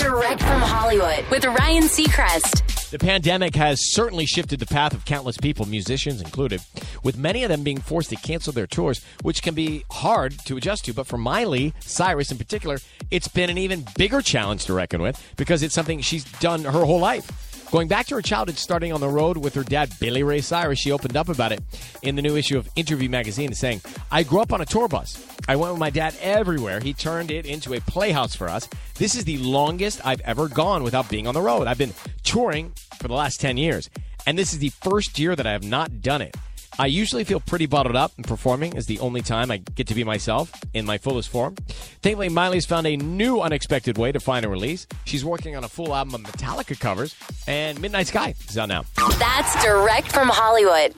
Direct from Hollywood with Ryan Seacrest. The pandemic has certainly shifted the path of countless people, musicians included, with many of them being forced to cancel their tours, which can be hard to adjust to. But for Miley Cyrus in particular, it's been an even bigger challenge to reckon with because it's something she's done her whole life. Going back to her childhood, starting on the road with her dad, Billy Ray Cyrus, she opened up about it in the new issue of Interview magazine, saying, I grew up on a tour bus. I went with my dad everywhere. He turned it into a playhouse for us. This is the longest I've ever gone without being on the road. I've been touring for the last 10 years, and this is the first year that I have not done it. I usually feel pretty bottled up, and performing is the only time I get to be myself in my fullest form. Thankfully, Miley's found a new unexpected way to find a release. She's working on a full album of Metallica covers, and Midnight Sky is out now. That's direct from Hollywood.